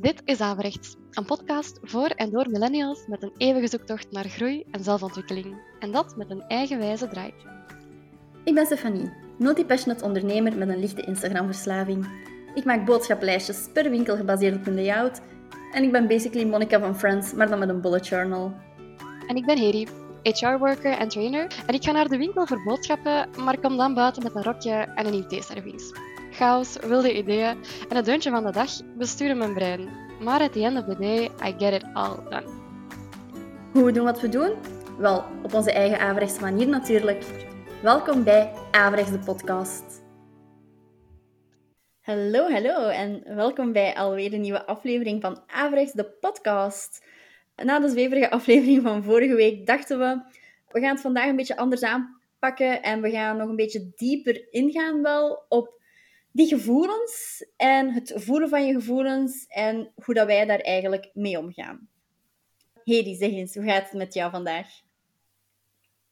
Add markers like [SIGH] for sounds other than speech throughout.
Dit is Averechts, een podcast voor en door millennials met een eeuwige zoektocht naar groei en zelfontwikkeling. En dat met een eigenwijze draai. Ik ben Stefanie, multi-passionate ondernemer met een lichte Instagram-verslaving. Ik maak boodschaplijstjes per winkel gebaseerd op een layout. En ik ben basically Monica van Friends, maar dan met een bullet journal. En ik ben Heri, HR-worker en trainer. En ik ga naar de winkel voor boodschappen, maar kom dan buiten met een rokje en een IT-service. Chaos, wilde ideeën en het deuntje van de dag besturen mijn brein. Maar at the end of the day, I get it all done. Hoe we doen wat we doen? Wel, op onze eigen averechtse manier natuurlijk. Welkom bij Averechts de podcast. Hallo, hallo en welkom bij alweer een nieuwe aflevering van Averechts de podcast. Na de zweverige [LAUGHS] aflevering van vorige week dachten we, we gaan het vandaag een beetje anders aanpakken en we gaan nog een beetje dieper ingaan wel op die gevoelens en het voelen van je gevoelens en hoe dat wij daar eigenlijk mee omgaan. Hedy, zeg eens, hoe gaat het met jou vandaag?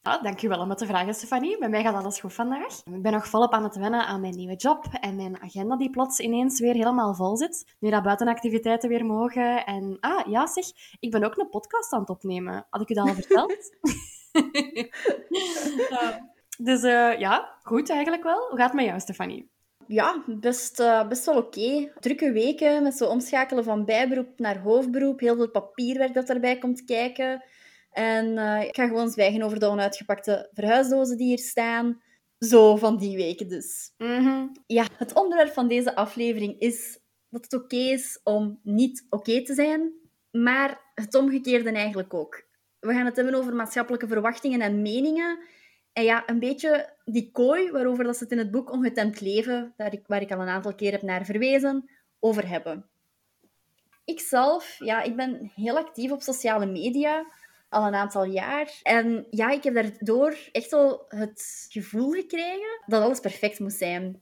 Ja, dankjewel om het te vragen, Stefanie. Bij mij gaat alles goed vandaag. Ik ben nog volop aan het wennen aan mijn nieuwe job en mijn agenda die plots ineens weer helemaal vol zit. Nu dat buitenactiviteiten weer mogen. En ah, ja zeg, ik ben ook een podcast aan het opnemen. Had ik u dat al verteld? [LAUGHS] [LAUGHS] ja. Dus uh, ja, goed eigenlijk wel. Hoe gaat het met jou, Stefanie? Ja, best, uh, best wel oké. Drukke weken met zo omschakelen van bijberoep naar hoofdberoep. Heel veel papierwerk dat erbij komt kijken. En uh, ik ga gewoon zwijgen over de onuitgepakte verhuisdozen die hier staan. Zo van die weken dus. Mm Ja, het onderwerp van deze aflevering is dat het oké is om niet oké te zijn, maar het omgekeerde eigenlijk ook. We gaan het hebben over maatschappelijke verwachtingen en meningen ja, een beetje die kooi waarover dat ze het in het boek Ongetemd Leven, daar ik, waar ik al een aantal keer heb naar verwezen, over hebben. Ikzelf, ja, ik ben heel actief op sociale media, al een aantal jaar. En ja, ik heb daardoor echt wel het gevoel gekregen dat alles perfect moest zijn.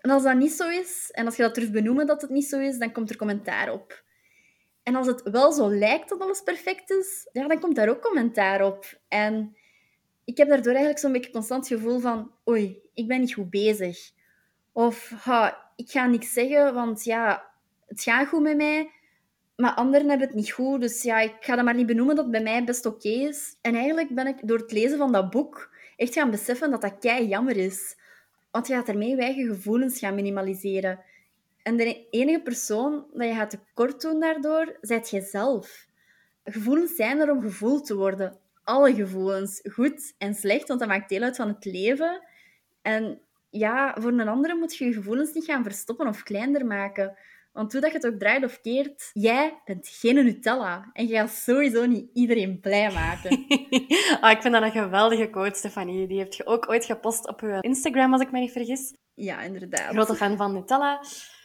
En als dat niet zo is, en als je dat durft benoemen dat het niet zo is, dan komt er commentaar op. En als het wel zo lijkt dat alles perfect is, ja, dan komt daar ook commentaar op. En ik heb daardoor eigenlijk zo'n beetje constant gevoel van oei, ik ben niet goed bezig. Of ha, ik ga niks zeggen, want ja, het gaat goed met mij, maar anderen hebben het niet goed. Dus ja, ik ga dat maar niet benoemen dat het bij mij best oké is. En eigenlijk ben ik door het lezen van dat boek echt gaan beseffen dat dat kei jammer is. Want je gaat ermee je eigen gevoelens gaan minimaliseren. En de enige persoon dat je gaat tekort doen daardoor, zijt jezelf. Gevoelens zijn er om gevoeld te worden alle gevoelens, goed en slecht, want dat maakt deel uit van het leven. En ja, voor een andere moet je je gevoelens niet gaan verstoppen of kleiner maken. Want hoe dat je het ook draait of keert, jij bent geen Nutella. En je gaat sowieso niet iedereen blij maken. oh, [LAUGHS] ik vind dat een geweldige quote, Stefanie. Die heb je ook ooit gepost op je Instagram, als ik me niet vergis. Ja, inderdaad. Grote fan van Nutella.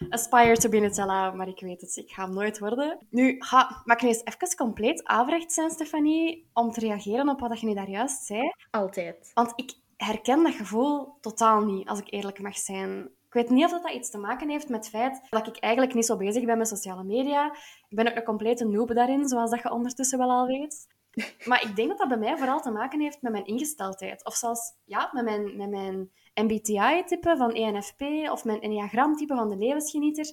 Aspire to be Nutella, maar ik weet het, ik ga hem nooit worden. Nu, ha, mag ik nu eens even compleet averecht zijn, Stefanie, om te reageren op wat je nu daar juist zei? Altijd. Want ik herken dat gevoel totaal niet, als ik eerlijk mag zijn. Ik weet niet of dat iets te maken heeft met het feit dat ik eigenlijk niet zo bezig ben met sociale media. Ik ben ook een complete noob daarin, zoals dat je ondertussen wel al weet. [LAUGHS] Maar ik denk dat dat bij mij vooral te maken heeft met mijn ingesteldheid. Of zelfs ja, met mijn, met mijn MBTI-type van ENFP of mijn Enneagram-type van de levensgenieter.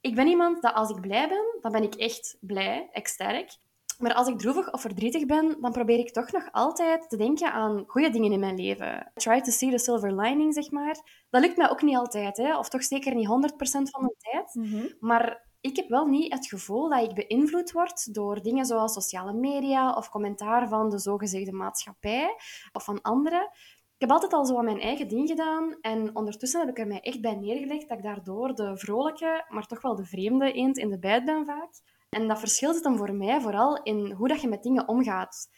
Ik ben iemand dat als ik blij ben, dan ben ik echt blij, sterk. Maar als ik droevig of verdrietig ben, dan probeer ik toch nog altijd te denken aan goede dingen in mijn leven. Try to see the silver lining, zeg maar. Dat lukt mij ook niet altijd, hè? of toch zeker niet 100% van de tijd. Mhm. Maar ik heb wel niet het gevoel dat ik beïnvloed word door dingen zoals sociale media of commentaar van de zogezegde maatschappij of van anderen. Ik heb altijd al zo aan mijn eigen ding gedaan en ondertussen heb ik er mij echt bij neergelegd dat ik daardoor de vrolijke, maar toch wel de vreemde eend in de bijt ben vaak. En dat verschil zit dan voor mij vooral in hoe dat je met dingen omgaat.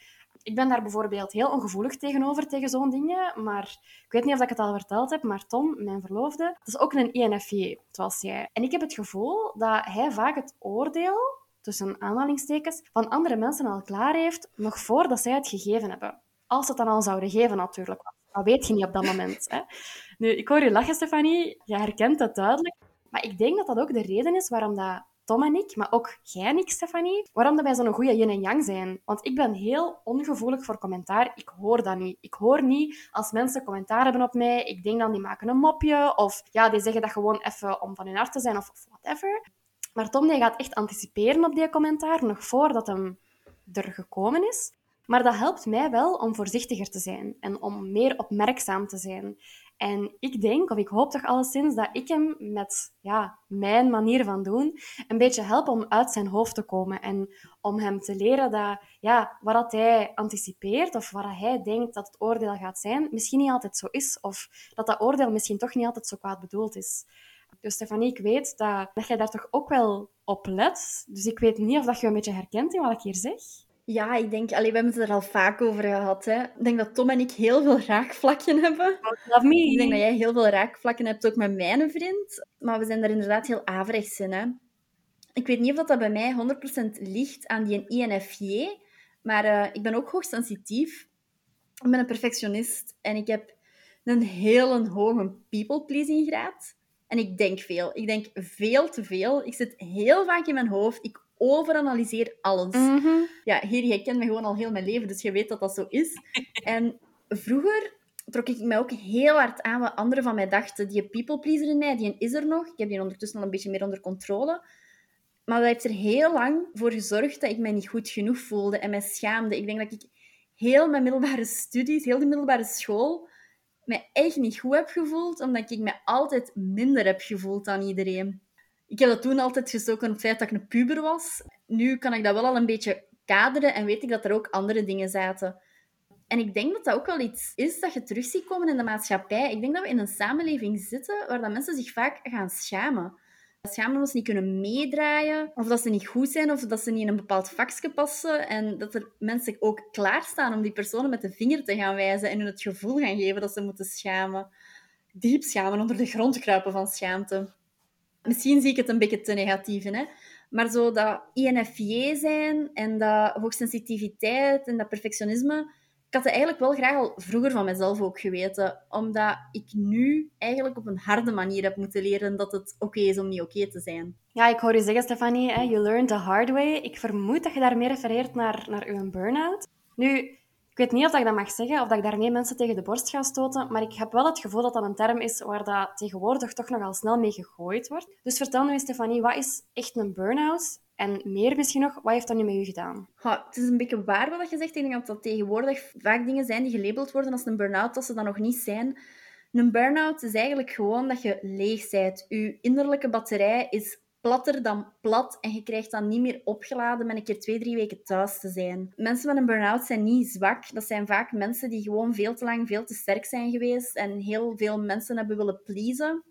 Ik ben daar bijvoorbeeld heel ongevoelig tegenover, tegen zo'n dingen. Maar ik weet niet of ik het al verteld heb, maar Tom, mijn verloofde, dat is ook een INFJ, zoals jij. En ik heb het gevoel dat hij vaak het oordeel, tussen aanhalingstekens, van andere mensen al klaar heeft, nog voordat zij het gegeven hebben. Als ze het dan al zouden geven, natuurlijk. Dat weet je niet op dat moment. Hè. Nu, ik hoor je lachen, Stefanie. Je herkent dat duidelijk. Maar ik denk dat dat ook de reden is waarom dat Tom en ik, maar ook jij en ik, Stefanie, waarom dat wij zo'n goede yin en yang zijn. Want ik ben heel ongevoelig voor commentaar. Ik hoor dat niet. Ik hoor niet als mensen commentaar hebben op mij. Ik denk dan, die maken een mopje. Of ja, die zeggen dat gewoon even om van hun hart te zijn of, whatever. Maar Tom die gaat echt anticiperen op die commentaar, nog voordat hem er gekomen is. Maar dat helpt mij wel om voorzichtiger te zijn en om meer opmerkzaam te zijn. En ik denk, of ik hoop toch alleszins, dat ik hem met ja, mijn manier van doen een beetje help om uit zijn hoofd te komen. En om hem te leren dat ja, wat hij anticipeert of wat hij denkt dat het oordeel gaat zijn, misschien niet altijd zo is. Of dat dat oordeel misschien toch niet altijd zo kwaad bedoeld is. Dus Stefanie, ik weet dat, dat jij daar toch ook wel op let. Dus ik weet niet of dat je een beetje herkent in wat ik hier zeg. Ja, ik denk, allee, we hebben het er al vaak over gehad. Hè. Ik denk dat Tom en ik heel veel raakvlakken hebben. Love me. Ik denk dat jij heel veel raakvlakken hebt, ook met mijn vriend. Maar we zijn daar inderdaad heel averechts in. Hè. Ik weet niet of dat bij mij 100% ligt aan die INFJ, maar uh, ik ben ook hoogsensitief. Ik ben een perfectionist en ik heb een hele hoge people-pleasing graad. En ik denk veel. Ik denk veel te veel. Ik zit heel vaak in mijn hoofd. Ik overanalyseer alles. Mhm. Ja, hier, jij kent me gewoon al heel mijn leven, dus je weet dat dat zo is. [LAUGHS] En vroeger trok ik mij ook heel hard aan wat anderen van mij dachten. Die people pleaser in mij, die is er nog. Ik heb die ondertussen al een beetje meer onder controle. Maar dat heeft er heel lang voor gezorgd dat ik mij niet goed genoeg voelde en mij schaamde. Ik denk dat ik heel mijn middelbare studies, heel de middelbare school, mij echt niet goed heb gevoeld, omdat ik me altijd minder heb gevoeld dan iedereen. Ik heb dat toen altijd gestoken op het feit dat ik een puber was. Nu kan ik dat wel al een beetje kaderen en weet ik dat er ook andere dingen zaten. En ik denk dat dat ook wel iets is dat je terug ziet komen in de maatschappij. Ik denk dat we in een samenleving zitten waar dat mensen zich vaak gaan schamen. Schamen omdat ze niet kunnen meedraaien, of dat ze niet goed zijn, of dat ze niet in een bepaald vakje passen. En dat er mensen ook klaarstaan om die personen met de vinger te gaan wijzen en hun het gevoel gaan geven dat ze moeten schamen. Diep schamen, onder de grond kruipen van schaamte. Misschien zie ik het een beetje te negatief, hè? maar zo dat INFJ zijn en dat hoogsensitiviteit en dat perfectionisme, ik had het eigenlijk wel graag al vroeger van mezelf ook geweten, omdat ik nu eigenlijk op een harde manier heb moeten leren dat het oké is om niet oké te zijn. Ja, ik hoor je zeggen, Stefanie, you learned the hard way. Ik vermoed dat je daarmee refereert naar, naar uw burn-out. Nu, ik weet niet of ik dat mag zeggen, of dat ik daarmee mensen tegen de borst ga stoten, maar ik heb wel het gevoel dat dat een term is waar dat tegenwoordig toch nogal snel mee gegooid wordt. Dus vertel nu Stefanie, wat is echt een burn-out? En meer misschien nog, wat heeft dat nu met u gedaan? Het is een beetje waar wat je zegt. Ik denk dat dat tegenwoordig vaak dingen zijn die gelabeld worden als een burn-out, dat ze dat nog niet zijn. Een burn-out is eigenlijk gewoon dat je leeg bent. Je innerlijke batterij is platter dan plat en je krijgt dan niet meer opgeladen met een keer twee, drie weken thuis te zijn. Mensen met een burn-out zijn niet zwak. Dat zijn vaak mensen die gewoon veel te lang veel te sterk zijn geweest en heel veel mensen hebben willen pleasen.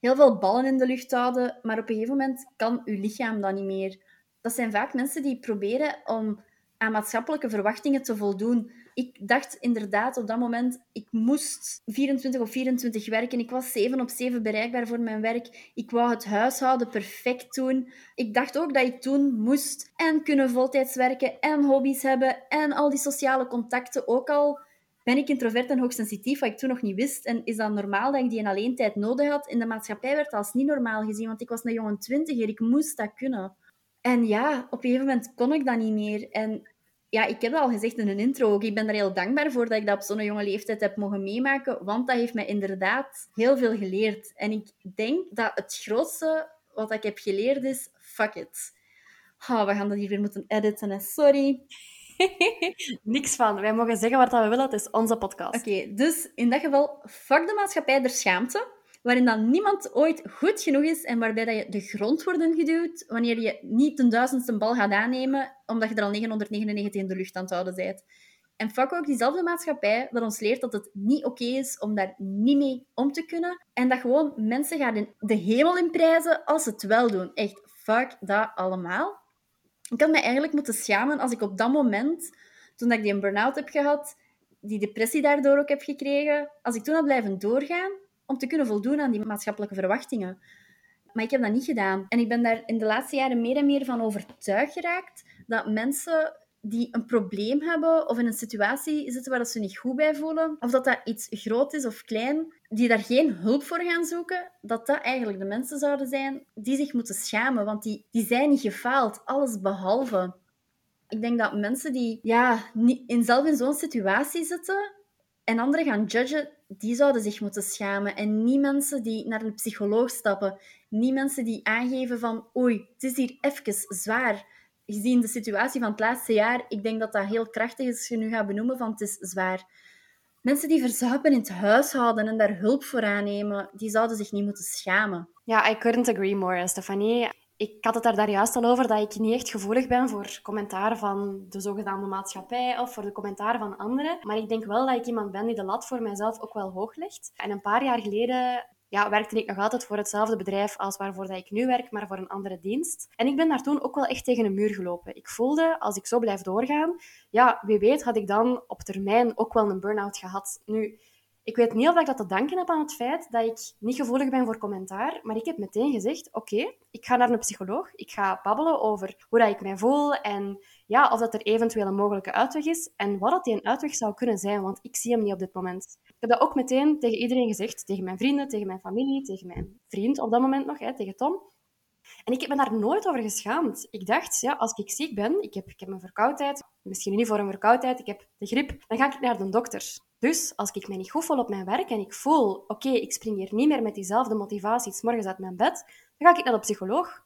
Heel veel ballen in de lucht houden, maar op een gegeven moment kan uw lichaam dat niet meer. Dat zijn vaak mensen die proberen om aan maatschappelijke verwachtingen te voldoen ik dacht inderdaad op dat moment, ik moest 24 op 24 werken. Ik was 7 op 7 bereikbaar voor mijn werk. Ik wou het huishouden perfect doen. Ik dacht ook dat ik toen moest en kunnen voltijds werken en hobby's hebben en al die sociale contacten. Ook al ben ik introvert en hoogsensitief, wat ik toen nog niet wist. En is dat normaal dat ik die in alleen tijd nodig had? In de maatschappij werd dat als niet normaal gezien, want ik was een jonge twintiger. Ik moest dat kunnen. En ja, op een gegeven moment kon ik dat niet meer. En ja, ik heb het al gezegd in een intro. Ik ben er heel dankbaar voor dat ik dat op zo'n jonge leeftijd heb mogen meemaken, want dat heeft mij inderdaad heel veel geleerd. En ik denk dat het grootste wat ik heb geleerd is, fuck it. Oh, we gaan dat hier weer moeten editen, sorry. [LAUGHS] Niks van. Wij mogen zeggen wat we willen, het is onze podcast. Oké, dus in dat geval, fuck de maatschappij der schaamte waarin dan niemand ooit goed genoeg is en waarbij dat je de grond wordt geduwd wanneer je niet een duizendste bal gaat aannemen, omdat je er al 999 in de lucht aan het houden bent. En fuck ook diezelfde maatschappij dat ons leert dat het niet oké is om daar niet mee om te kunnen. En dat gewoon mensen gaan de hemel in prijzen als ze het wel doen. Echt, fuck dat allemaal. Ik had me eigenlijk moeten schamen als ik op dat moment, toen ik die burn-out heb gehad, die depressie daardoor ook heb gekregen, als ik toen had blijven doorgaan, om te kunnen voldoen aan die maatschappelijke verwachtingen. Maar ik heb dat niet gedaan. En ik ben daar in de laatste jaren meer en meer van overtuigd geraakt dat mensen die een probleem hebben of in een situatie zitten waar ze niet goed bij voelen, of dat dat iets groot is of klein, die daar geen hulp voor gaan zoeken, dat dat eigenlijk de mensen zouden zijn die zich moeten schamen, want die, die zijn niet gefaald, alles behalve. Ik denk dat mensen die ja, in zelf in zo'n situatie zitten en anderen gaan judgen, die zouden zich moeten schamen. En niet mensen die naar een psycholoog stappen. Niet mensen die aangeven van, oei, het is hier even zwaar. Gezien de situatie van het laatste jaar, ik denk dat dat heel krachtig is als je nu gaat benoemen van het is zwaar. Mensen die verzuipen in het huishouden en daar hulp voor aannemen, die zouden zich niet moeten schamen. Ja, I couldn't agree more, Stefanie. Ik had het daar juist al over dat ik niet echt gevoelig ben voor commentaar van de zogenaamde maatschappij of voor de commentaar van anderen. Maar ik denk wel dat ik iemand ben die de lat voor mijzelf ook wel hoog legt. En een paar jaar geleden ja, werkte ik nog altijd voor hetzelfde bedrijf als waarvoor dat ik nu werk, maar voor een andere dienst. En ik ben daar toen ook wel echt tegen een muur gelopen. Ik voelde, als ik zo blijf doorgaan, ja, wie weet had ik dan op termijn ook wel een burn-out gehad. Nu, ik weet niet of ik dat te danken heb aan het feit dat ik niet gevoelig ben voor commentaar, maar ik heb meteen gezegd, oké, ik ga naar een psycholoog, ik ga babbelen over hoe dat ik mij voel en ja, of dat er eventueel een mogelijke uitweg is en wat dat die een uitweg zou kunnen zijn, want ik zie hem niet op dit moment. Ik heb dat ook meteen tegen iedereen gezegd, tegen mijn vrienden, tegen mijn familie, tegen mijn vriend op dat moment nog, hè, tegen Tom. En ik heb me daar nooit over geschaamd. Ik dacht, ja, als ik ziek ben, ik heb, ik heb een verkoudheid, misschien niet voor een verkoudheid, ik heb de griep, dan ga ik naar de dokter. Dus als ik me niet goed voel op mijn werk en ik voel, oké, ik spring hier niet meer met diezelfde motivatie s morgens uit mijn bed, dan ga ik naar de psycholoog.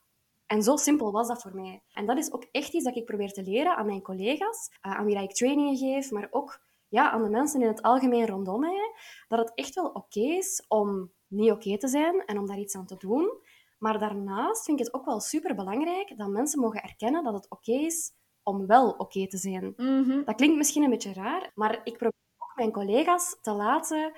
En zo simpel was dat voor mij. En dat is ook echt iets dat ik probeer te leren aan mijn collega's, eh, aan wie ik trainingen geef, maar ook ja, aan de mensen in het algemeen rondom mij, dat het echt wel oké is om niet oké te zijn en om daar iets aan te doen. Maar daarnaast vind ik het ook wel super belangrijk dat mensen mogen erkennen dat het oké is om wel oké te zijn. Mhm. Dat klinkt misschien een beetje raar, maar ik probeer ook mijn collega's te laten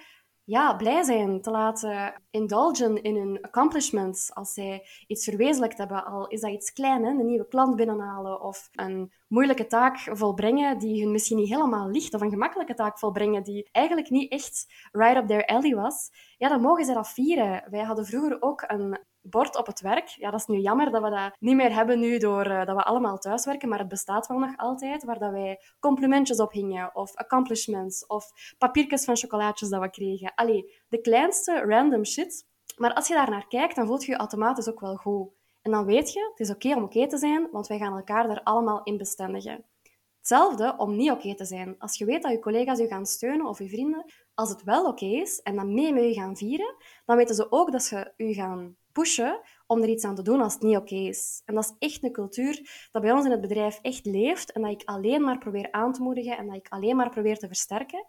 ja, blij zijn, te laten indulgen in hun accomplishments. Als zij iets verwezenlijkt hebben, al is dat iets klein, hè, een nieuwe klant binnenhalen of een moeilijke taak volbrengen die hun misschien niet helemaal ligt, of een gemakkelijke taak volbrengen die eigenlijk niet echt right up their alley was, ja, dan mogen ze dat vieren. Wij hadden vroeger ook een bord op het werk. Ja, dat is nu jammer dat we dat niet meer hebben nu door uh, dat we allemaal thuiswerken, maar het bestaat wel nog altijd, waar dat wij complimentjes op hingen, of accomplishments, of papiertjes van chocolaatjes dat we kregen. Allee, de kleinste random shit. Maar als je daar naar kijkt, dan voelt je je automatisch ook wel goed. En dan weet je, het is oké om oké te zijn, want wij gaan elkaar daar allemaal in bestendigen. Hetzelfde om niet oké te zijn. Als je weet dat je collega's je gaan steunen of je vrienden, als het wel oké is en dan mee met je gaan vieren, dan weten ze ook dat ze je gaan pushen om er iets aan te doen als het niet oké is. En dat is echt een cultuur dat bij ons in het bedrijf echt leeft en dat ik alleen maar probeer aan te moedigen en dat ik alleen maar probeer te versterken.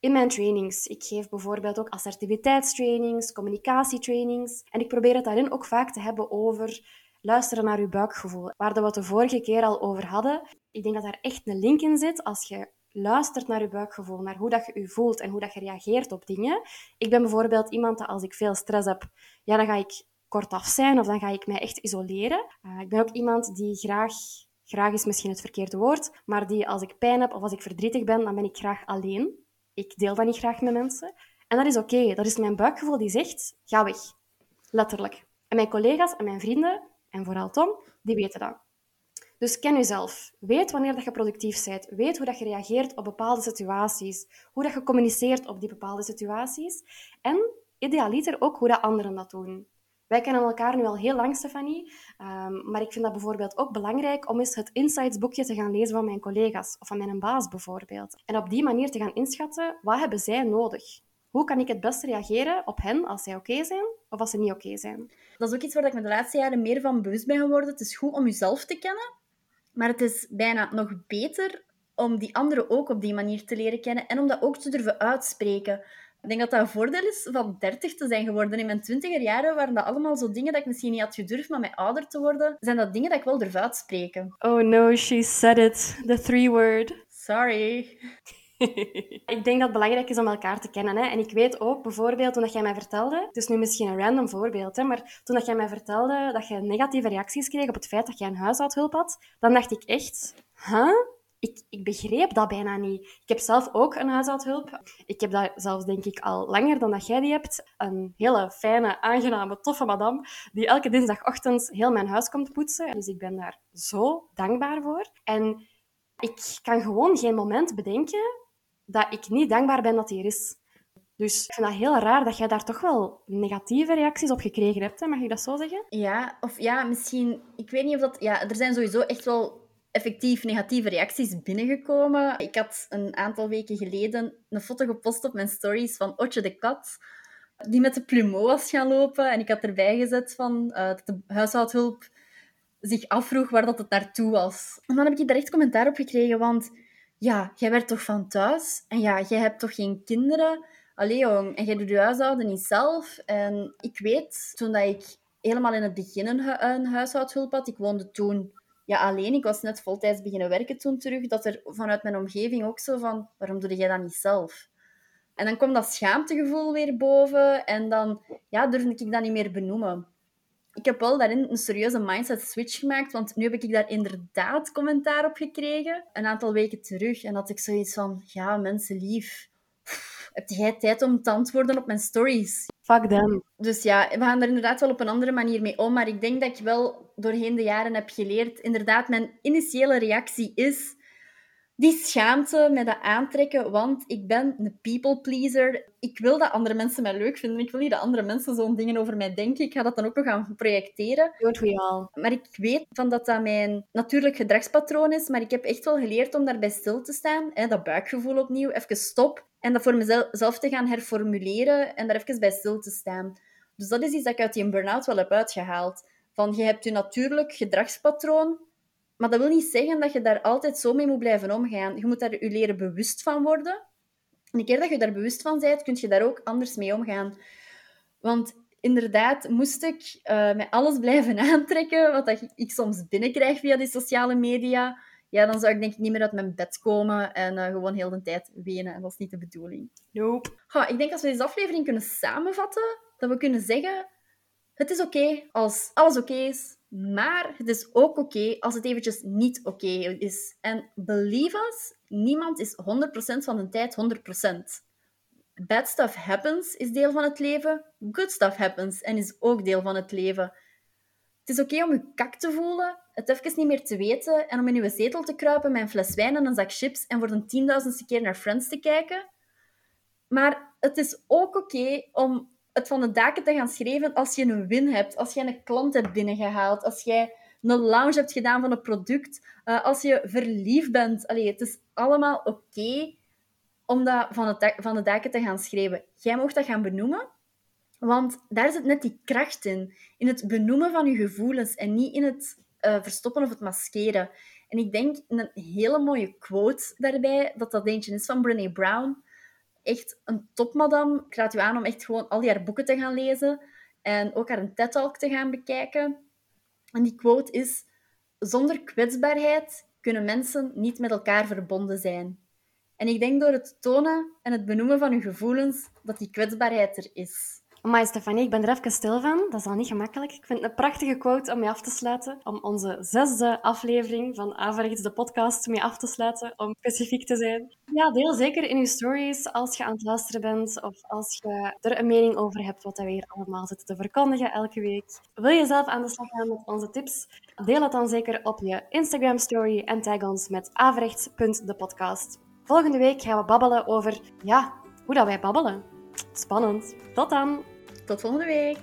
In mijn trainings. Ik geef bijvoorbeeld ook assertiviteitstrainings, communicatietrainings. En ik probeer het daarin ook vaak te hebben over luisteren naar uw buikgevoel. Waar we het de vorige keer al over hadden. Ik denk dat daar echt een link in zit. Als je luistert naar je buikgevoel, naar hoe dat je je voelt en hoe dat je reageert op dingen. Ik ben bijvoorbeeld iemand dat als ik veel stress heb, ja, dan ga ik kortaf zijn of dan ga ik mij echt isoleren. Uh, ik ben ook iemand die graag, graag is misschien het verkeerde woord, maar die als ik pijn heb of als ik verdrietig ben, dan ben ik graag alleen. Ik deel dat niet graag met mensen. En dat is oké. Dat is mijn buikgevoel die zegt, ga weg. Letterlijk. En mijn collega's en mijn vrienden, en vooral Tom, die weten dat. Dus ken jezelf. Weet wanneer dat je productief bent. Weet hoe dat je reageert op bepaalde situaties. Hoe dat je communiceert op die bepaalde situaties. En idealiter ook hoe dat anderen dat doen. Wij kennen elkaar nu al heel lang, Stefanie. Um, maar ik vind dat bijvoorbeeld ook belangrijk om eens het insightsboekje te gaan lezen van mijn collega's of van mijn baas bijvoorbeeld. En op die manier te gaan inschatten, wat hebben zij nodig? Hoe kan ik het beste reageren op hen als zij oké zijn of als ze niet oké zijn? Dat is ook iets waar ik me de laatste jaren meer van bewust ben geworden. Het is goed om jezelf te kennen, maar het is bijna nog beter om die anderen ook op die manier te leren kennen en om dat ook te durven uitspreken. Ik denk dat dat een voordeel is van 30 te zijn geworden. In mijn twintiger jaren waren dat allemaal zo dingen dat ik misschien niet had gedurfd, maar met ouder te worden, zijn dat dingen dat ik wel durf uitspreken. Oh no, she said it. The three word. Sorry. [LAUGHS] ik denk dat het belangrijk is om elkaar te kennen. Hè. En ik weet ook bijvoorbeeld, toen dat jij mij vertelde, het is nu misschien een random voorbeeld, hè, maar toen dat jij mij vertelde dat je negatieve reacties kreeg op het feit dat jij een huishoudhulp had, dan dacht ik echt, huh? ik, ik begreep dat bijna niet. Ik heb zelf ook een huishoudhulp. Ik heb dat zelfs, denk ik, al langer dan dat jij die hebt. Een hele fijne, aangename, toffe madame die elke dinsdagochtend heel mijn huis komt poetsen. Dus ik ben daar zo dankbaar voor. En ik kan gewoon geen moment bedenken dat ik niet dankbaar ben dat hij er is. Dus ik vind dat heel raar dat jij daar toch wel negatieve reacties op gekregen hebt. Mag ik dat zo zeggen? Ja, of ja, misschien... Ik weet niet of dat... Ja, er zijn sowieso echt wel effectief negatieve reacties binnengekomen. Ik had een aantal weken geleden een foto gepost op mijn stories van Otje de kat, die met de plumeau was gaan lopen. En ik had erbij gezet van, uh, dat de huishoudhulp zich afvroeg waar dat het naartoe was. En dan heb ik daar echt commentaar op gekregen, want ja, jij werd toch van thuis? En ja, jij hebt toch geen kinderen? Allee jong, en jij doet je huishouden niet zelf. En ik weet, toen dat ik helemaal in het begin een, een huishoudhulp had, ik woonde toen ja, alleen, ik was net voltijds beginnen werken toen terug, dat er vanuit mijn omgeving ook zo van, waarom doe jij dat niet zelf? En dan komt dat schaamtegevoel weer boven en dan ja, durf ik dat niet meer benoemen. Ik heb wel daarin een serieuze mindset switch gemaakt, want nu heb ik daar inderdaad commentaar op gekregen, een aantal weken terug. En had ik zoiets van, ja, mensen lief, heb jij tijd om te antwoorden op mijn stories? Fuck them. Dus ja, we gaan er inderdaad wel op een andere manier mee om. Maar ik denk dat ik wel doorheen de jaren heb geleerd. Inderdaad, mijn initiële reactie is die schaamte met dat aantrekken, want ik ben een people pleaser. Ik wil dat andere mensen mij leuk vinden. Ik wil niet dat andere mensen zo'n dingen over mij denken. Ik ga dat dan ook nog gaan projecteren. Don't we all. Maar ik weet van dat dat mijn natuurlijk gedragspatroon is, maar ik heb echt wel geleerd om daarbij stil te staan. Hè, dat buikgevoel opnieuw, even stop. En dat voor mezelf te gaan herformuleren en daar even bij stil te staan. Dus dat is iets dat ik uit die burn-out wel heb uitgehaald. Van, je hebt je natuurlijk gedragspatroon, maar dat wil niet zeggen dat je daar altijd zo mee moet blijven omgaan. Je moet daar je leren bewust van worden. En een keer dat je daar bewust van bent, kun je daar ook anders mee omgaan. Want inderdaad moest ik uh, met alles blijven [LAUGHS] aantrekken wat dat ik soms binnenkrijg via die sociale media. Ja, dan zou ik denk ik niet meer uit mijn bed komen en uh, gewoon heel de tijd wenen. En dat is niet de bedoeling. Nope. Ha, ik denk als we deze aflevering kunnen samenvatten, dat we kunnen zeggen... Het is oké als alles oké is, maar het is ook oké als het eventjes niet oké is. En believe us, niemand is 100% van de tijd 100%. Bad stuff happens is deel van het leven. Good stuff happens en is ook deel van het leven. Het is oké om je kak te voelen, het even niet meer te weten en om in je zetel te kruipen met een fles wijn en een zak chips en voor de tienduizendste keer naar Friends te kijken. Maar het is ook oké om het van de daken te gaan schrijven als je een win hebt, als jij een klant hebt binnengehaald, als jij een launch hebt gedaan van een product, uh, als je verliefd bent. Allee, het is allemaal oké om dat van, het van de daken te gaan schrijven. Jij mag dat gaan benoemen, want daar zit net die kracht in. In het benoemen van je gevoelens en niet in het uh, verstoppen of het maskeren. En ik denk een hele mooie quote daarbij, dat dat eentje is van Brené Brown echt een topmadam. Ik raad u aan om echt gewoon al die haar boeken te gaan lezen en ook haar een TED-talk te gaan bekijken. En die quote is: Zonder kwetsbaarheid kunnen mensen niet met elkaar verbonden zijn. En ik denk door het tonen en het benoemen van uw gevoelens dat die kwetsbaarheid er is. Maar Stefanie, ik ben er even stil van. Dat is al niet gemakkelijk. Ik vind het een prachtige quote om mee af te sluiten. Om onze zesde aflevering van Averechts, de podcast, mee af te sluiten. Om specifiek te zijn. Ja, deel zeker in je stories als je aan het luisteren bent. Of als je er een mening over hebt wat we hier allemaal zitten te verkondigen elke week. Wil je zelf aan de slag gaan met onze tips? Deel het dan zeker op je Instagram story en tag ons met averechts.depodcast. Volgende week gaan we babbelen over, ja, hoe dat wij babbelen. Spannend. Tot dan! Tot volgende week.